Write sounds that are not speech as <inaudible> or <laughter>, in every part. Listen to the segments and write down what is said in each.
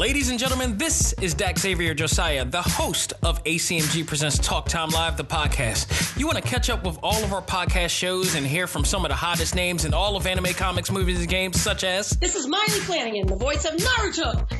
Ladies and gentlemen, this is Dak Xavier Josiah, the host of ACMG Presents Talk Time Live, the podcast. You want to catch up with all of our podcast shows and hear from some of the hottest names in all of anime, comics, movies, and games, such as. This is Maile Flanagan, the voice of Naruto.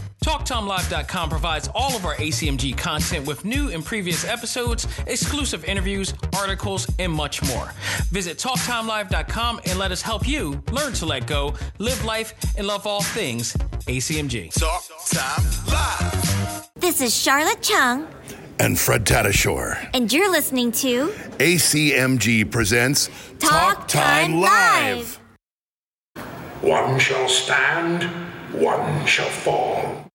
TalkTimeLive.com provides all of our ACMG content with new and previous episodes, exclusive interviews, articles, and much more. Visit TalkTimeLive.com and let us help you learn to let go, live life, and love all things ACMG. Talk Time Live. This is Charlotte Chung, And Fred Tatasciore. and you're listening to ACMG presents Talk Time Live. One shall stand, one shall fall.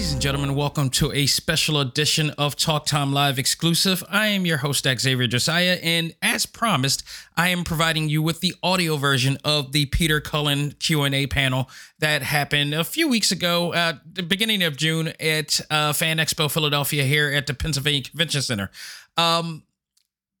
Ladies and gentlemen, welcome to a special edition of Talk Time Live exclusive. I am your host, Xavier Josiah, and as promised, I am providing you with the audio version of the Peter Cullen Q&A panel that happened a few weeks ago at the beginning of June at uh, Fan Expo Philadelphia here at the Pennsylvania Convention Center. Um,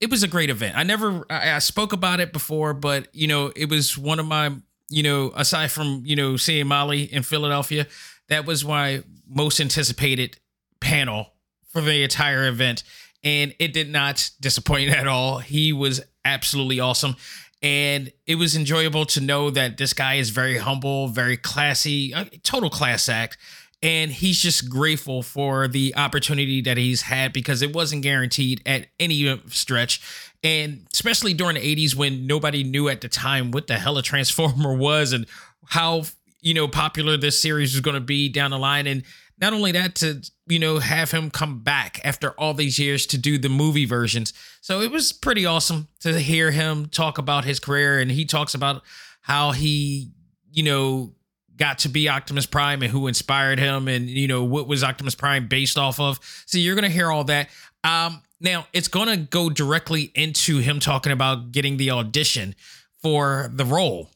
it was a great event. I never I, I spoke about it before, but you know, it was one of my, you know, aside from, you know, seeing Molly in Philadelphia, that was my most anticipated panel for the entire event. And it did not disappoint at all. He was absolutely awesome. And it was enjoyable to know that this guy is very humble, very classy, total class act. And he's just grateful for the opportunity that he's had because it wasn't guaranteed at any stretch. And especially during the 80s when nobody knew at the time what the hell a Transformer <laughs> was and how you know popular this series was going to be down the line. And not only that to you know have him come back after all these years to do the movie versions. So it was pretty awesome to hear him talk about his career. And he talks about how he you know got to be Optimus Prime and who inspired him and you know what was Optimus Prime based off of. So you're going to hear all that. Um now it's going to go directly into him talking about getting the audition for the role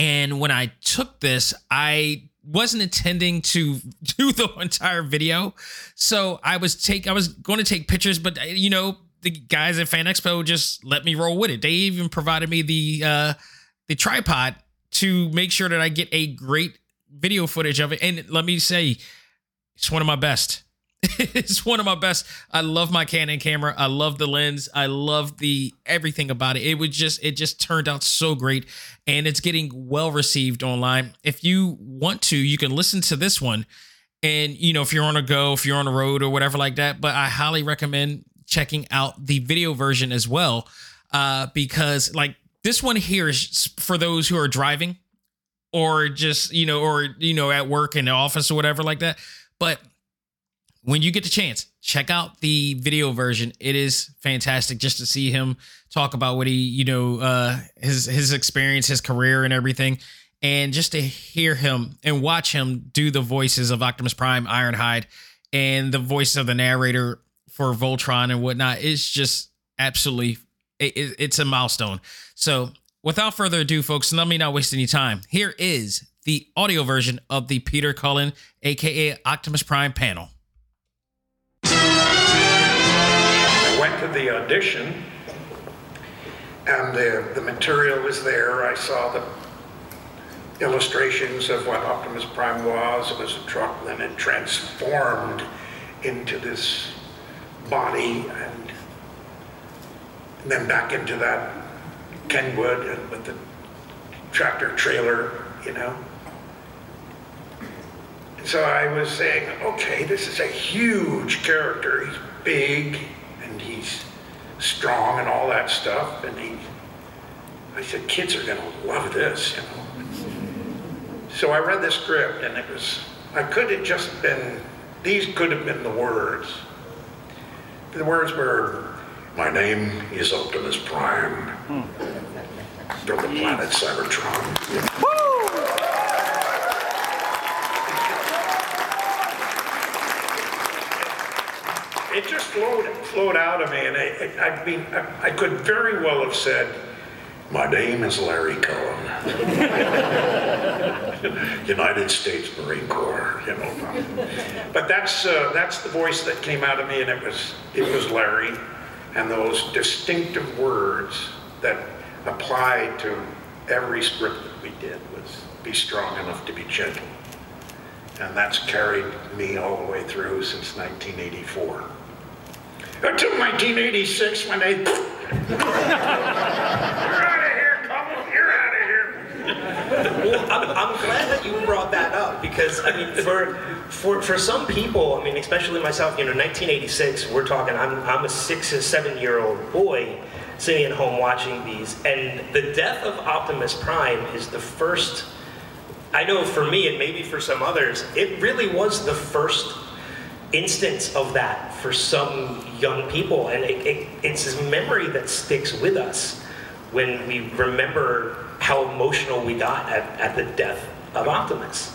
and when I took this, I wasn't intending to <laughs> do the entire video. So I was take I was going to take pictures, but uh, you know, the guys at Fan Expo just let me roll with it. They even provided me the uh the tripod to make sure that I get a great video footage of it. And let me say, it's one of my best. <laughs> it's one of my best. I love my Canon camera. I love the lens. I love the everything about it. It would just it just turned out so great and it's getting well received online. If you want to, you can listen to this one and you know if you're on a go, if you're on the road or whatever like that, but I highly recommend checking out the video version as well uh because like this one here is for those who are driving or just, you know, or you know at work in the office or whatever like that. But when you get the chance, check out the video version. It is fantastic just to see him talk about what he, you know, uh his his experience, his career and everything. And just to hear him and watch him do the voices of Optimus Prime, Ironhide, and the voice of the narrator for Voltron and whatnot, it's just absolutely it, it- it's a milestone. So without further ado, folks, let me not waste any time. Here is the audio version of the Peter Cullen, aka Optimus Prime panel. The audition, and the, the material was there. I saw the illustrations of what Optimus Prime was. It was a truck, then it transformed into this body, and, then back into that Kenworth and with the tractor trailer, you know. So I was saying, okay, this is a huge character. He's big and he's strong and all that stuff. And he, I said, kids are gonna love this, you know. So I read the script and it was, I could have just been, these could have been the words. the words were, "My name is Optimus Prime hmm. from the planet Cybertron." It just flowed flowed out of me, and I, I, I mean, I, I could very well have said, "My name is Larry Cullen." <laughs> United States Marine Corps, you know. But that's uh, that's the voice that came out of me, and it was it was Larry, and those distinctive words that applied to every script that we did was be strong enough to be gentle, and that's carried me all the way through since 1984. Until 1986 when they. <laughs> You're out of here, Cobble. You're out of here. Well, I'm, I'm glad that you brought that up because I mean, for for for some people, I mean, especially myself, you know, 1986, we're talking. I'm I'm a six or seven year old boy sitting at home watching these, and the death of Optimus Prime is the first. I know for me, and maybe for some others, it really was the first instance of that for some young people, and it, it, it's this memory that sticks with us when we remember how emotional we got at, at the death of Optimus.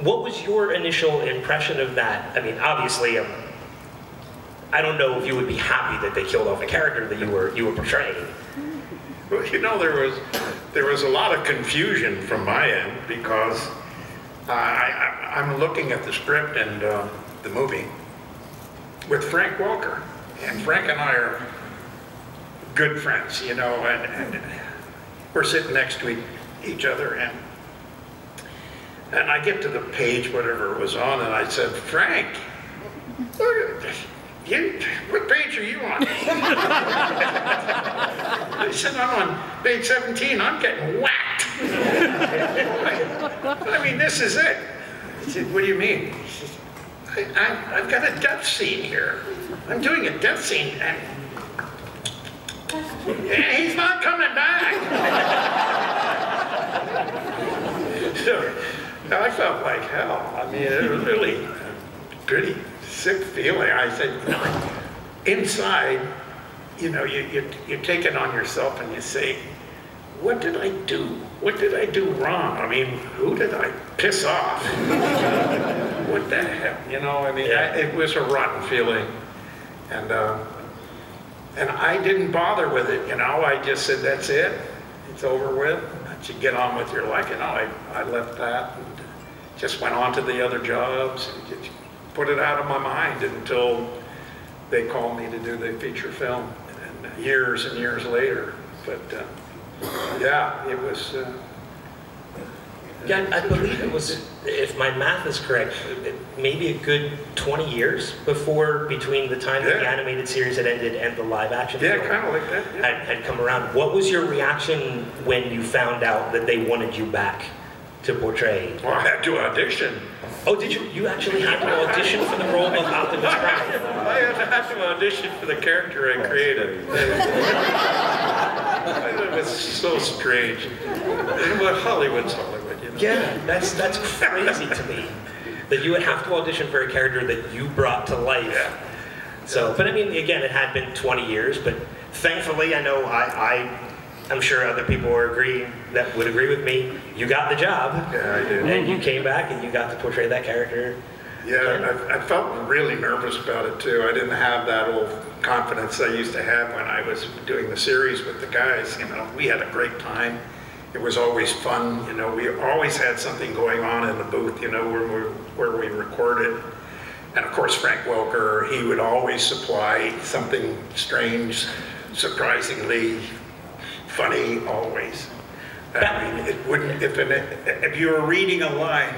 What was your initial impression of that? I mean, obviously, um, I don't know if you would be happy that they killed off a character that you were you were portraying. Well, you know, there was there was a lot of confusion from my end because I, I, I'm looking at the script and uh, the movie with Frank Welker, and Frank and I are good friends, you know, and, and we're sitting next to each other, and and I get to the page, whatever it was on, and I said, Frank, look at this. You, what page are you on? <laughs> I said, I'm on page 17. I'm getting whacked. <laughs> I mean, this is it. I said, what do you mean? I, I, I've got a death scene here. I'm doing a death scene, and <laughs> he's not coming back. so, I felt like hell. I mean, it was really pretty sick feeling. I said, you know, inside, you know, you, you, you take it on yourself and you say, what did I do? What did I do wrong? I mean, who did I piss off? <laughs> what the hell? You know, I mean, I, it was a rotten feeling. And, uh, and I didn't bother with it, you know. I just said, that's it. It's over with. Let you get on with your life. You know, I, I left that and just went on to the other jobs and just put it out of my mind until they called me to do the feature film and years and years later. But uh, yeah, it was. Uh, Yeah, I believe it was, if my math is correct, maybe a good 20 years before between the time that the animated series had ended and the live action yeah, film kind of like that. Yeah. had, had come around. What was your reaction when you found out that they wanted you back to portray? Well, I had to audition. Oh, did you? You actually had to audition for the role of Optimus Prime. I had to, had to audition for the character I created. <laughs> it was so strange. But Hollywood's Hollywood, you know. Yeah, that's that's crazy to me. That you would have to audition for a character that you brought to life. Yeah. So, but I mean, again, it had been 20 years, but thankfully, I know I, I I'm sure other people will agree that would agree with me. You got the job, Yeah, I did. and you came back and you got to portray that character. Yeah, I, I felt really nervous about it too. I didn't have that old confidence I used to have when I was doing the series with the guys. You know, we had a great time. It was always fun. You know, we always had something going on in the booth. You know, where we where we recorded. And of course, Frank Welker, he would always supply something strange, surprisingly funny, always. I mean, it wouldn't if an, if you were reading a line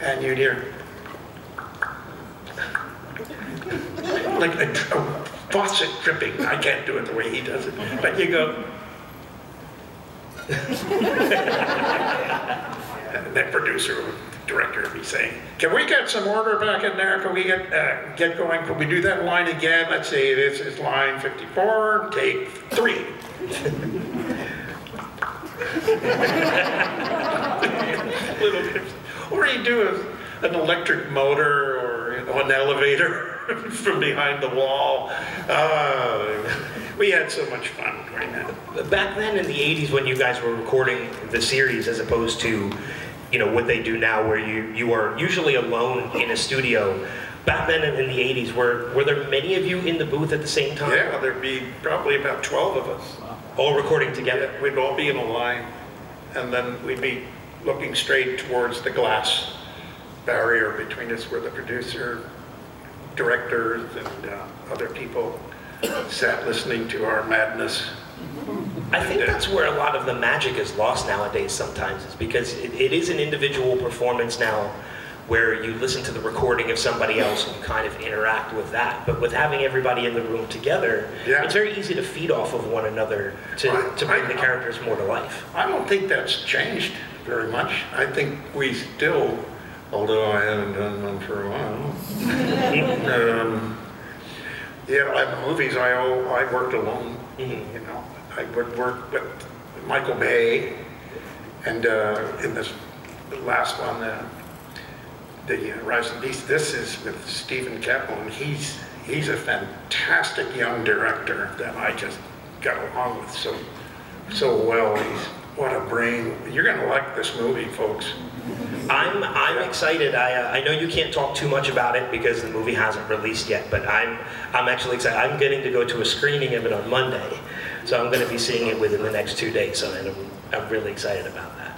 and you'd hear like a, a faucet dripping. I can't do it the way he does it. But you go. and <laughs> that producer, or director would be saying, "Can we get some order back in there? Can we get uh, get going? Can we do that line again? Let's see. This is line 54. Take three. Little bit. Or you do a, an electric motor or you know, an elevator. <laughs> from behind the wall. Uh, we had so much fun doing that. Back then in the 80s when you guys were recording the series as opposed to, you know, what they do now where you, you are usually alone in a studio. Back then in the 80s, were, were there many of you in the booth at the same time? Yeah, there'd be probably about 12 of us. All recording together? We'd all be in a line, and then we'd be looking straight towards the glass barrier between us where the producer, directors, and uh, other people sat listening to our madness. I think that's where a lot of the magic is lost nowadays sometimes, is because it, it is an individual performance now where you listen to the recording of somebody else and you kind of interact with that. But with having everybody in the room together, Yeah. it's very easy to feed off of one another to, Right. to bring the characters more to life. I don't think that's changed very much. I think we still, although I haven't done one for a while, <laughs> um, yeah, like movies, I, I worked alone. You know, I would work with Michael Bay, and uh, in this last one, uh, the uh, Rising Beast. This is with Steven and he's he's a fantastic young director that I just got along with so so well. He's what a brain. You're gonna like this movie, folks. I'm I'm excited. I uh, I know you can't talk too much about it because the movie hasn't released yet, but I'm I'm actually excited. I'm getting to go to a screening of it on Monday, so I'm going to be seeing it within the next two days. So and I'm I'm really excited about that.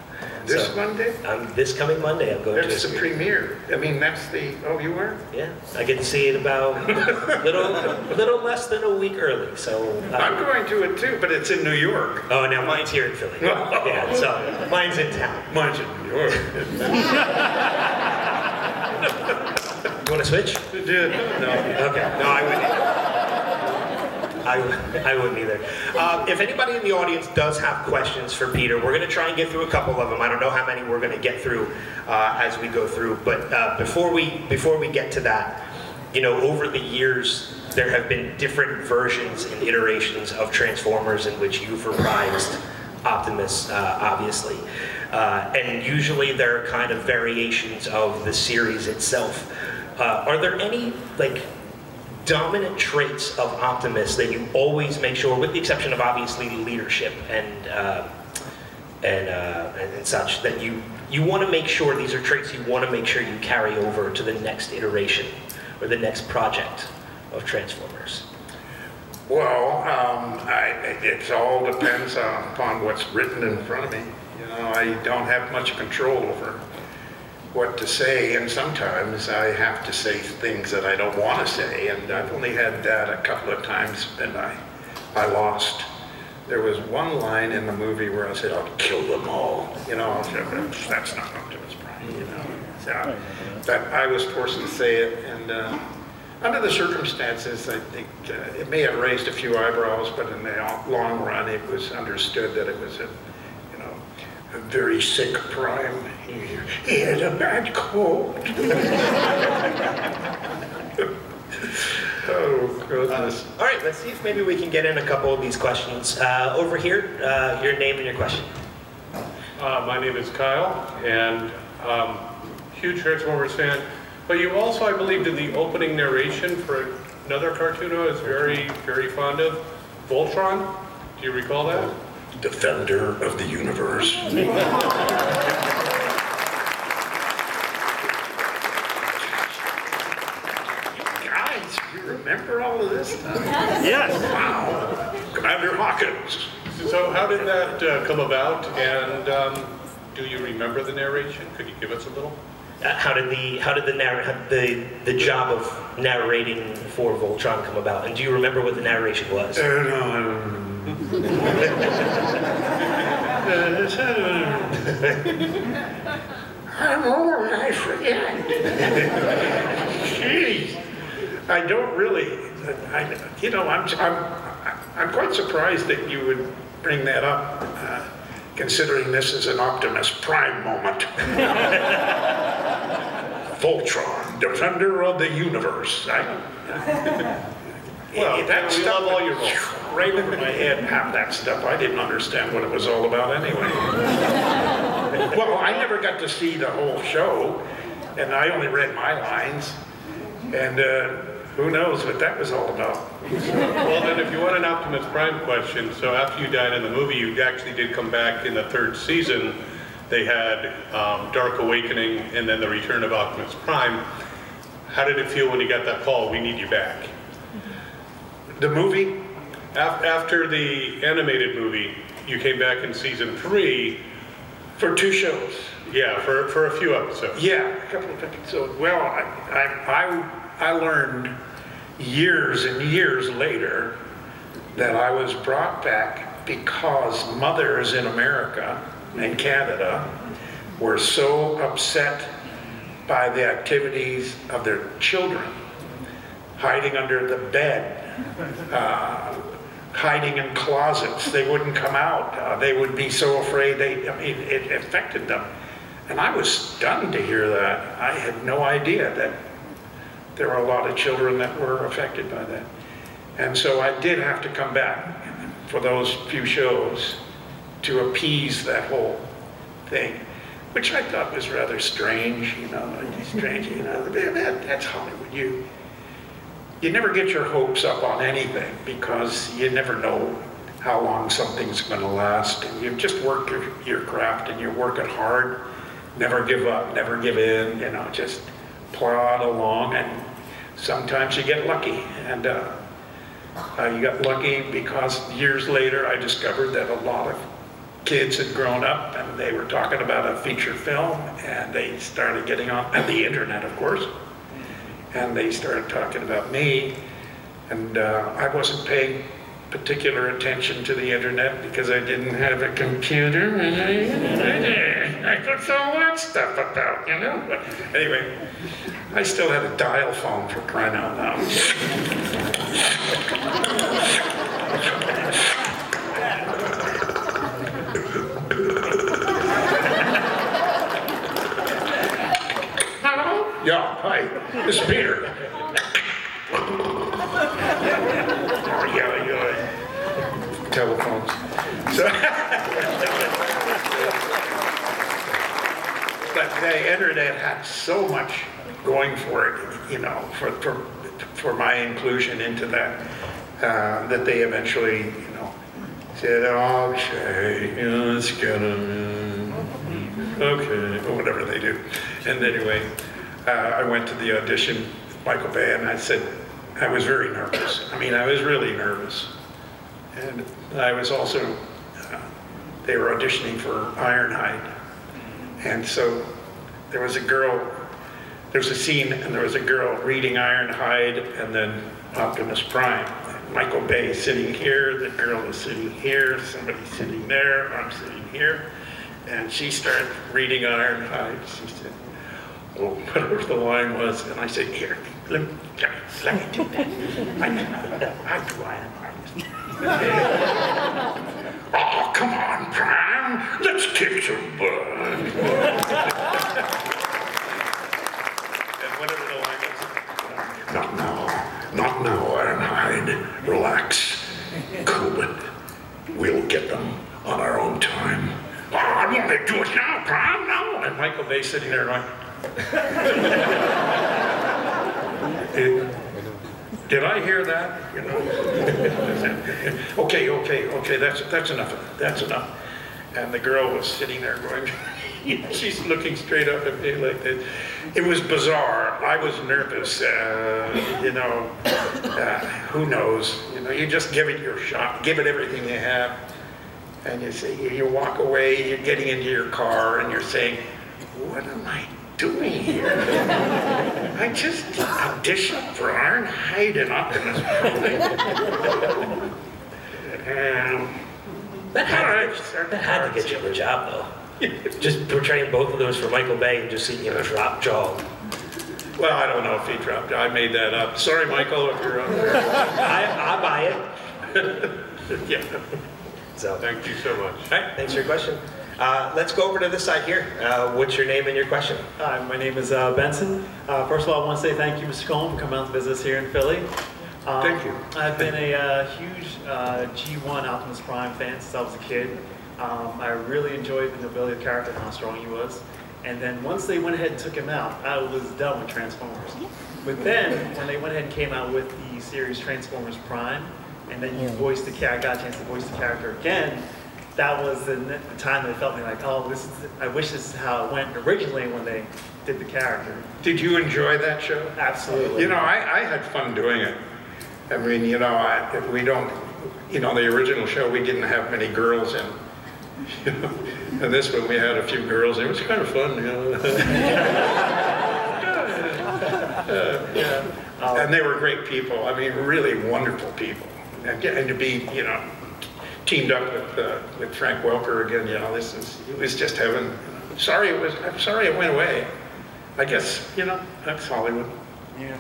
This So, Monday, Um, this coming Monday, I'm going to that's the premiere. I mean, that's the. Oh, you were. Yeah, I get to see it about <laughs> little little less than a week early. So uh, I'm going to it too, but it's in New York. oh, now mine's here in Philly. <laughs> yeah, so mine's in town. Mine's in New York. <laughs> You want to switch? no. Okay. No, I wouldn't. I, I wouldn't either. Uh, if anybody in the audience does have questions for Peter, we're going to try and get through a couple of them. I don't know how many we're going to get through uh, as we go through, but uh, before we before we get to that, you know, over the years there have been different versions and iterations of Transformers in which you've reprised Optimus, uh, obviously, uh, and usually they're kind of variations of the series itself. Uh, are there any like dominant traits of Optimus that you always make sure, with the exception of obviously leadership and uh, and, uh, and such, that you you want to make sure these are traits you want to make sure you carry over to the next iteration or the next project of Transformers. Well, um, I, it all depends on, upon what's written in front of me. You know, I don't have much control over what to say, and sometimes I have to say things that I don't want to say, and I've only had that a couple of times, and I, I lost. There was one line in the movie where I said, "I'll kill them all." You know, that's not Optimus Prime. You know, so that I was forced to say it, and. Uh, under the circumstances, I think uh, it may have raised a few eyebrows, but in the long run, it was understood that it was a, a very sick prime. He, he had a bad cold. <laughs> oh goodness! All right, let's see if maybe we can get in a couple of these questions. Uh, over here, uh, your name and your question. Uh, my name is Kyle, and um, huge Transformers fan. But you also, I believe, did the opening narration for another cartoon I was very, very fond of, Voltron. Do you recall that? Defender of the universe. Guys, you remember all of this stuff? Yes. Wow. Commander Hawkins. So how did that uh, come about, and um, do you remember the narration? Could you give us a little? Uh, how did the how did the narr- the the job of narrating for Voltron come about? And do you remember what the narration was? Uh, no, I don't <laughs> I'm old, I forget. Jeez, I don't really, I, you know, I'm, I'm, I'm quite surprised that you would bring that up, uh, considering this is an Optimus Prime moment. <laughs> Voltron, defender of the universe. I, Well, that we stuff love all your <laughs> roles. Right over my head, half that stuff. I didn't understand what it was all about anyway. well, I never got to see the whole show, and I only read my lines. And uh, who knows what that was all about? Well, then if you want an Optimus Prime question, so after you died in the movie, you actually did come back in the third season. They had um, Dark Awakening and then the Return of Optimus Prime. How did it feel when you got that call, we need you back? The movie? Af- After the animated movie, you came back in season three. For two shows. Yeah, for, for a few episodes. Yeah, a couple of episodes. Well, I, I, I, I learned years and years later that I was brought back because mothers in America and Canada were so upset by the activities of their children, hiding under the bed, uh, hiding in closets. They wouldn't come out. Uh, they would be so afraid. They, I mean, it affected them. And I was stunned to hear that. I had no idea that there were a lot of children that were affected by that. And so I did have to come back for those few shows to appease that whole thing, which I thought was rather strange, you know, strange, you know, that, that's Hollywood. You, you never get your hopes up on anything because you never know how long something's going to last. And you just work your, your craft and you work it hard. Never give up, never give in, you know, just plod along. And sometimes you get lucky. And uh, uh, you got lucky because years later I discovered that a lot of kids had grown up and they were talking about a feature film and they started getting on, <laughs> the internet, of course and they started talking about me. And uh, I wasn't paying particular attention to the internet because I didn't have a computer. And <laughs> I could all that stuff about, you know. But anyway, I still had a dial phone for crying out loud. <laughs> Yeah, hi. This is Peter. Telephones. So, but the internet had so much going for it, you know, for, for, for my inclusion into that, uh, that they eventually, you know, said, okay, you know, let's get him, okay, or whatever they do. And anyway, uh, I went to the audition with Michael Bay and I said, I was very nervous. I mean, I was really nervous. And I was also, uh, they were auditioning for Ironhide. And so there was a girl, there was a scene and there was a girl reading Ironhide and then Optimus Prime. Michael Bay sitting here, the girl is sitting here, somebody sitting there, I'm sitting here. And she started reading Ironhide. She said, <laughs> whatever the line was. And I said, here, let me, let me, let me do that. I, I do <laughs> oh, come on, Prime. Let's kick some butt. Not now. Not now, Ironhide. Relax. Cool it. We'll get them on our own time. Oh, I want to do it now, Prime, now. And Michael Bay sitting there going, <laughs> did, I hear that? You know? <laughs> okay, okay, okay, that's, that's enough. That's enough. And the girl was sitting there going, <laughs> she's looking straight up at me like this. It was bizarre. I was nervous. Uh, you know, uh, who knows? You know, you just give it your shot, give it everything you have. And you say, you walk away, you're getting into your car, and you're saying, what am I doing here? I just auditioned for Ironhide and Optimus Prime. and That had, that had to get you the job, though. just portraying both of those for Michael Bay and just seeing him drop jaw. Well, I don't know if he dropped. I made that up. Sorry, Michael, if you're on there. <laughs> I, I buy it. <laughs> yeah. So Thank you so much. All right, thanks for your question. Uh, let's go over to this side here. Uh, what's your name and your question? Hi, my name is uh, Benson. Uh, first of all, I want to say thank you, Mr. Coleman, for coming out to visit us here in Philly. Um, Thank you. I've been a uh, huge uh, G1 Optimus Prime fan since I was a kid. Um, I really enjoyed the nobility of character and how strong he was. And then once they went ahead and took him out, I was done with Transformers. But then, when they went ahead and came out with the series Transformers Prime, and then you voiced the character, got a chance to voice the character again, that was the, the time that it felt me like, oh, this is, I wish this is how it went originally when they did the character. Did you enjoy that show? Absolutely. You know, I, I had fun doing it. I mean, you know, I, if we don't, you know, the original show, we didn't have many girls in. You <laughs> know, and this one, we had a few girls. It was kind of fun, you know. <laughs> Uh, yeah. And they were great people. I mean, really wonderful people. And, and to be, you know, teamed up with uh, with Frank Welker again, you know, this is it was just heaven. Sorry, it was. I'm sorry it went away. I guess you know that's Hollywood. Yeah.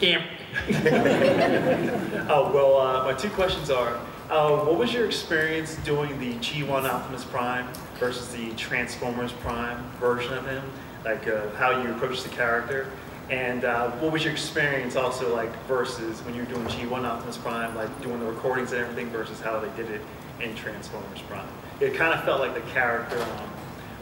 Yeah. <laughs> oh, well, uh, my two questions are, uh, what was your experience doing the G1 Optimus Prime versus the Transformers Prime version of him? Like, uh, how you approached the character? And uh, what was your experience also like versus when you were doing G1 Optimus Prime, like doing the recordings and everything versus how they did it in Transformers Prime? It kind of felt like the character, um,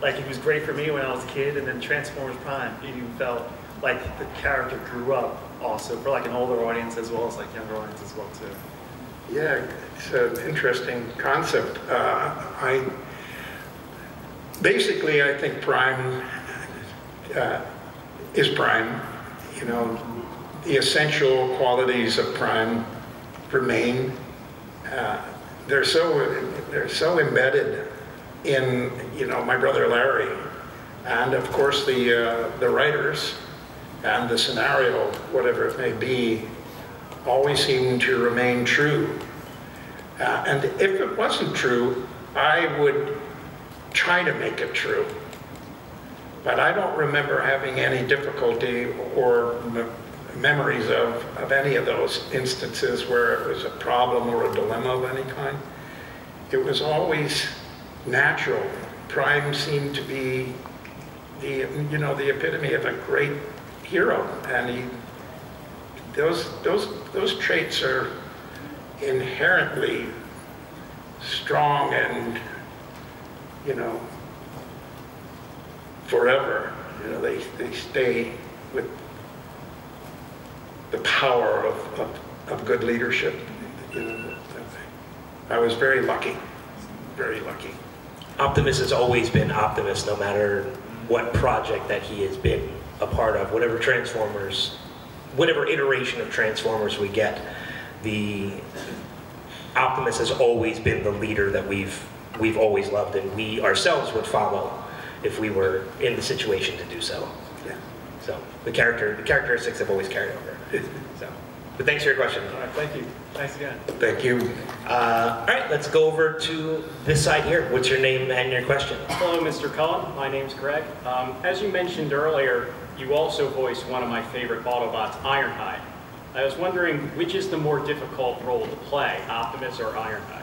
like it was great for me when I was a kid, and then Transformers Prime, it even felt like the character grew up also for like an older audience as well as like younger audience as well too. Yeah, it's an interesting concept. Uh, I basically I think Prime uh, is Prime. You know, the essential qualities of Prime remain. Uh, they're so they're so embedded in you know my brother Larry, and of course the uh, the writers and the scenario, whatever it may be, always seem to remain true. Uh, and if it wasn't true, I would try to make it true. But I don't remember having any difficulty or me- memories of, of any of those instances where it was a problem or a dilemma of any kind. It was always natural. Prime seemed to be the, you know, the epitome of a great hero, and he, those, those, those traits are inherently strong and, you know, forever. You know, they, they stay with the power of, of, of good leadership. You know, I was very lucky, very lucky. Optimus has always been Optimus, no matter what project that he has been a part of, whatever Transformers, whatever iteration of Transformers we get, the Optimus has always been the leader that we've we've always loved, and we ourselves would follow if we were in the situation to do so. Yeah. So the character, the characteristics have always carried over. <laughs> So, but thanks for your question. All right, thank you. Thanks again. Thank you. Uh, all right, let's go over to this side here. What's your name and your question? Hello, Mr. Cullen. My name's Greg. Um, as you mentioned earlier, you also voiced one of my favorite Autobots, Ironhide. I was wondering which is the more difficult role to play, Optimus or Ironhide?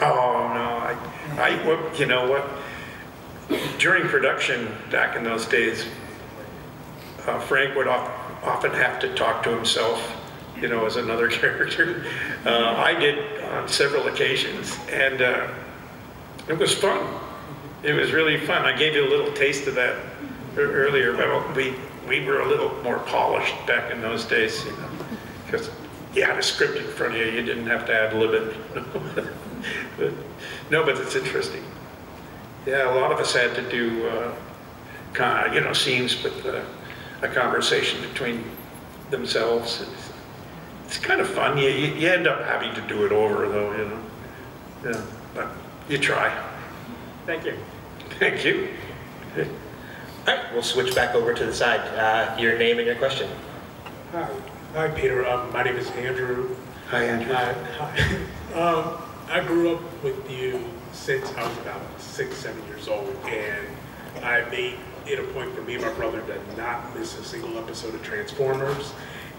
Oh no, I, I, you know what? During production back in those days, uh, Frank would of, often have to talk to himself, you know, as another <laughs> character. Uh, I did on several occasions, and uh, it was fun. It was really fun. I gave you a little taste of that earlier, but we we were a little more polished back in those days, you know, because you had a script in front of you. You didn't have to ad lib it. <laughs> but, no, but it's interesting. Yeah, a lot of us had to do, uh, kind you know, scenes with uh, a conversation between themselves. It's, it's kind of fun. You, you, you end up having to do it over, though, you know. Yeah, but you try. Thank you. Thank you. All right, we'll switch back over to the side. Uh, your name and your question. Hi, hi, Peter. Um, my name is Andrew. Hi, Andrew. Uh, hi. <laughs> um, I grew up with you since I was about six, seven years old, and I made it a point for me and my brother to not miss a single episode of Transformers.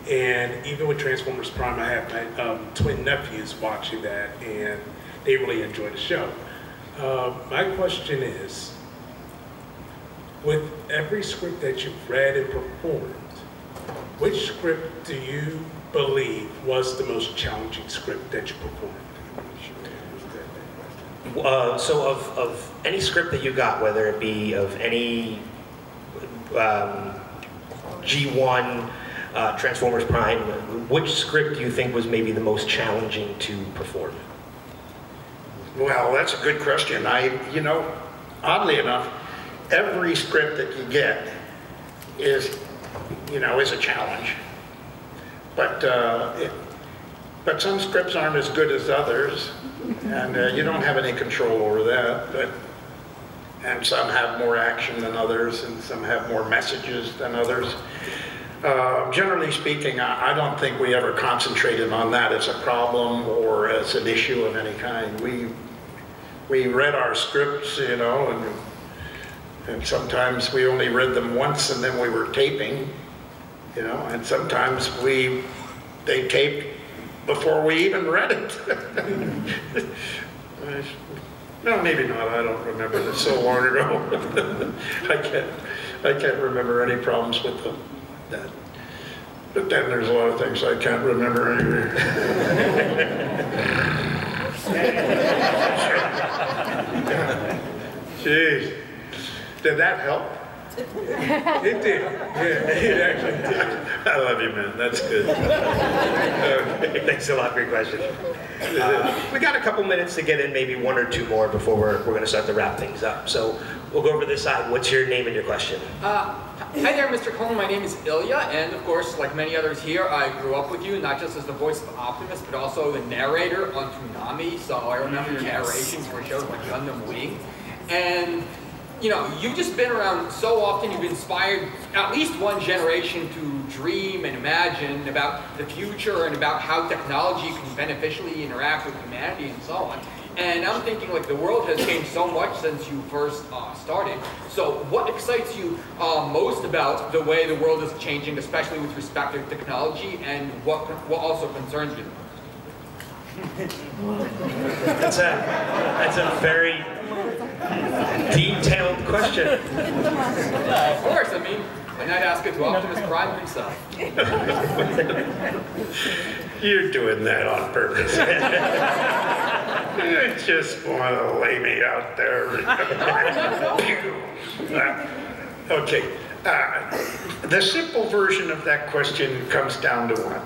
And even with Transformers Prime, I have my um, twin nephews watching that, and they really enjoy the show. Uh, my question is, with every script that you've read and performed, which script do you believe was the most challenging script that you performed? Uh, so, of, of any script that you got, whether it be of any um, G1 uh, Transformers Prime, which script do you think was maybe the most challenging to perform? Well, that's a good question. I, you know, oddly enough, every script that you get is, you know, is a challenge. But, uh, it, but some scripts aren't as good as others, and uh, you don't have any control over that. But and some have more action than others, and some have more messages than others. Uh, generally speaking, I, I don't think we ever concentrated on that as a problem or as an issue of any kind. We we read our scripts, you know, and and sometimes we only read them once, and then we were taping, you know, and sometimes we they taped before we even read it. <laughs> no, maybe not. I don't remember. It's so long ago. <laughs> I can't. I can't remember any problems with them. That. But then there's a lot of things I can't remember anyway. <laughs> Jeez. Did that help? It did. Yeah, it actually did. I love you, man. That's good. Okay, Thanks a lot for your question. Uh, we got a couple minutes to get in, maybe one or two more before we're, we're going to start to wrap things up. So we'll go over this side. What's your name and your question? Uh, hi there, Mr. Cohen. My name is Ilya, and of course, like many others here, I grew up with you, not just as the voice of Optimus, but also the narrator on Toonami. So I remember Yes. narrations for shows like Gundam Wing. And, you know, you've just been around so often, you've inspired at least one generation to dream and imagine about the future and about how technology can beneficially interact with humanity and so on. And I'm thinking like the world has changed so much since you first uh, started. So what excites you uh, most about the way the world is changing, especially with respect to technology, and what what also concerns you? <laughs> That's a, that's a very detailed question. of course, I mean, why not ask it to Optimus Prime himself? <laughs> You're doing that on purpose. you <laughs> just want to lay me out there. <laughs> Uh, okay. Uh, the simple version of that question comes down to one.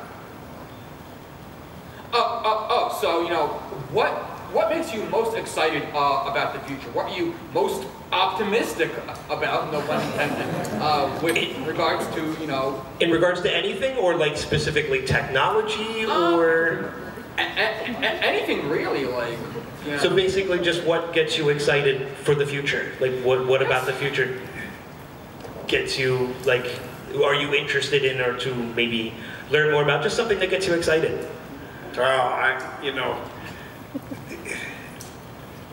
Oh, oh, oh, so, you know, what what makes you most excited uh, about the future? What are you most optimistic about, no pun intended, uh, with regards to, you know... In regards to anything, or like specifically technology, or... A- a- a- anything really, like, you know... So basically just what gets you excited for the future? Like what, what about the future gets you, like, are you interested in or to maybe learn more about? Just something that gets you excited. Well, I, you know,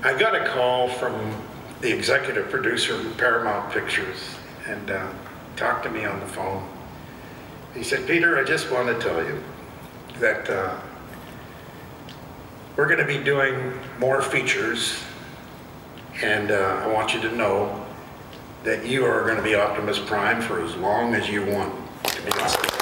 I got a call from the executive producer of Paramount Pictures and uh, talked to me on the phone. He said, Peter, I just want to tell you that uh, we're going to be doing more features, and uh, I want you to know that you are going to be Optimus Prime for as long as you want to be on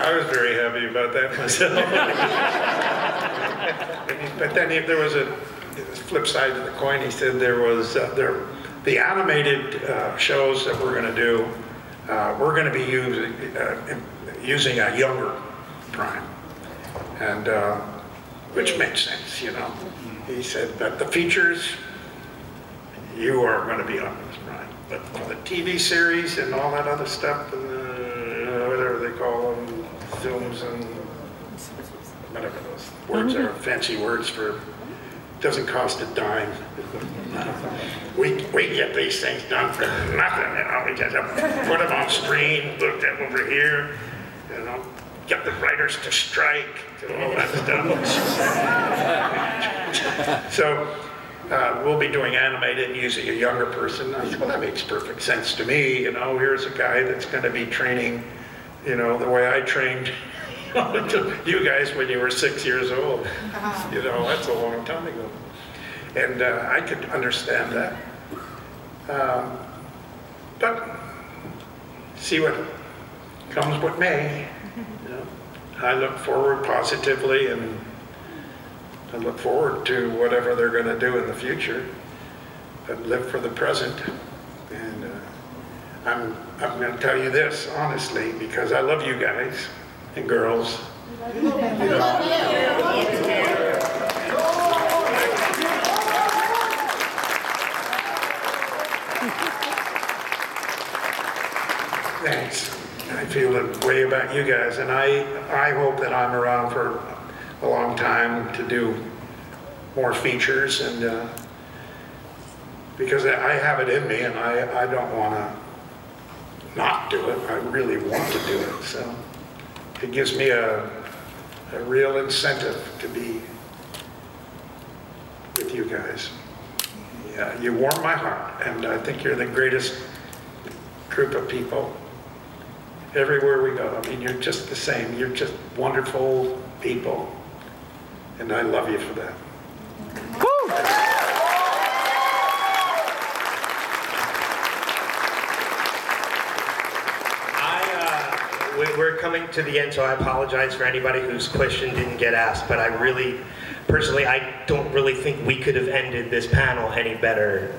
I was very happy about that myself. <laughs> but then if there was a flip side to the coin, he said there was uh, there the animated uh, shows that we're going to do. Uh, we're going to be using uh, using a younger prime, and uh, which makes sense, you know. He said, but the features, you are going to be Optimus Prime, but for the TV series and all that other stuff, and uh, whatever they call them, zooms and whatever those words are, fancy words for, doesn't cost a dime. We, we get these things done for nothing, you know, we just put them on screen, look them over here, you know, get the writers to strike, do all that stuff. <laughs> So, uh, we'll be doing animated using a younger person. I said, well, that makes perfect sense to me. You know, here's a guy that's going to be training, you know, the way I trained <laughs> you guys when you were six years old. You know, that's a long time ago. And uh, I could understand that. Um, but see what comes what may. You know, I look forward positively and I look forward to whatever they're going to do in the future, but live for the present. I'm, I'm going to tell you this honestly because I love you guys and girls. Thanks. I feel a way about you guys, and I, I hope that I'm around for a long time to do more features and uh, because I have it in me and I, I don't want to not do it. I really want to do it. So it gives me a, a real incentive to be with you guys. Yeah, you warm my heart, and I think you're the greatest group of people everywhere we go. I mean, you're just the same. You're just wonderful people, and I love you for that. I, uh, we- we're coming to the end, so I apologize for anybody whose question didn't get asked, but I really, personally, I don't really think we could have ended this panel any better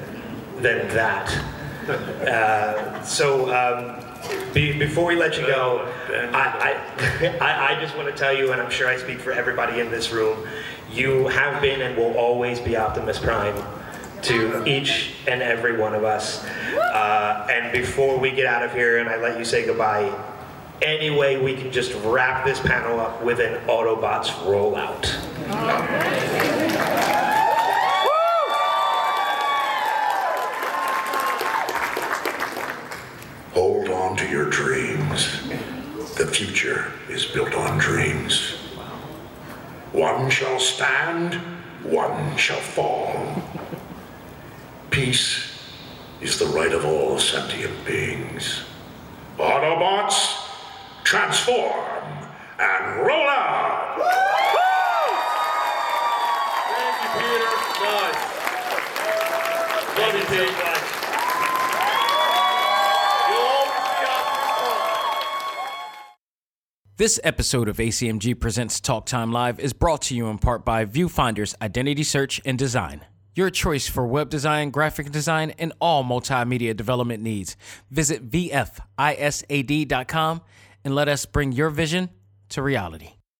than that. <laughs> Uh, so, um, be, before we let you go, I, I, <laughs> I, I just want to tell you, and I'm sure I speak for everybody in this room, you have been and will always be Optimus Prime to each and every one of us. Uh, and before we get out of here and I let you say goodbye, any way we can just wrap this panel up with an Autobots rollout. Hold on to your dreams. The future is built on dreams. One shall stand, one shall fall. Peace is the right of all sentient beings. Autobots, transform and roll out! Thank you, Peter. Nice. Love you, Pete. You'll always be Optimus This episode of ACMG Presents Talk Time Live is brought to you in part by Viewfinder's Identity Search and Design. Your choice for web design, graphic design, and all multimedia development needs. Visit VFISAD.com and let us bring your vision to reality.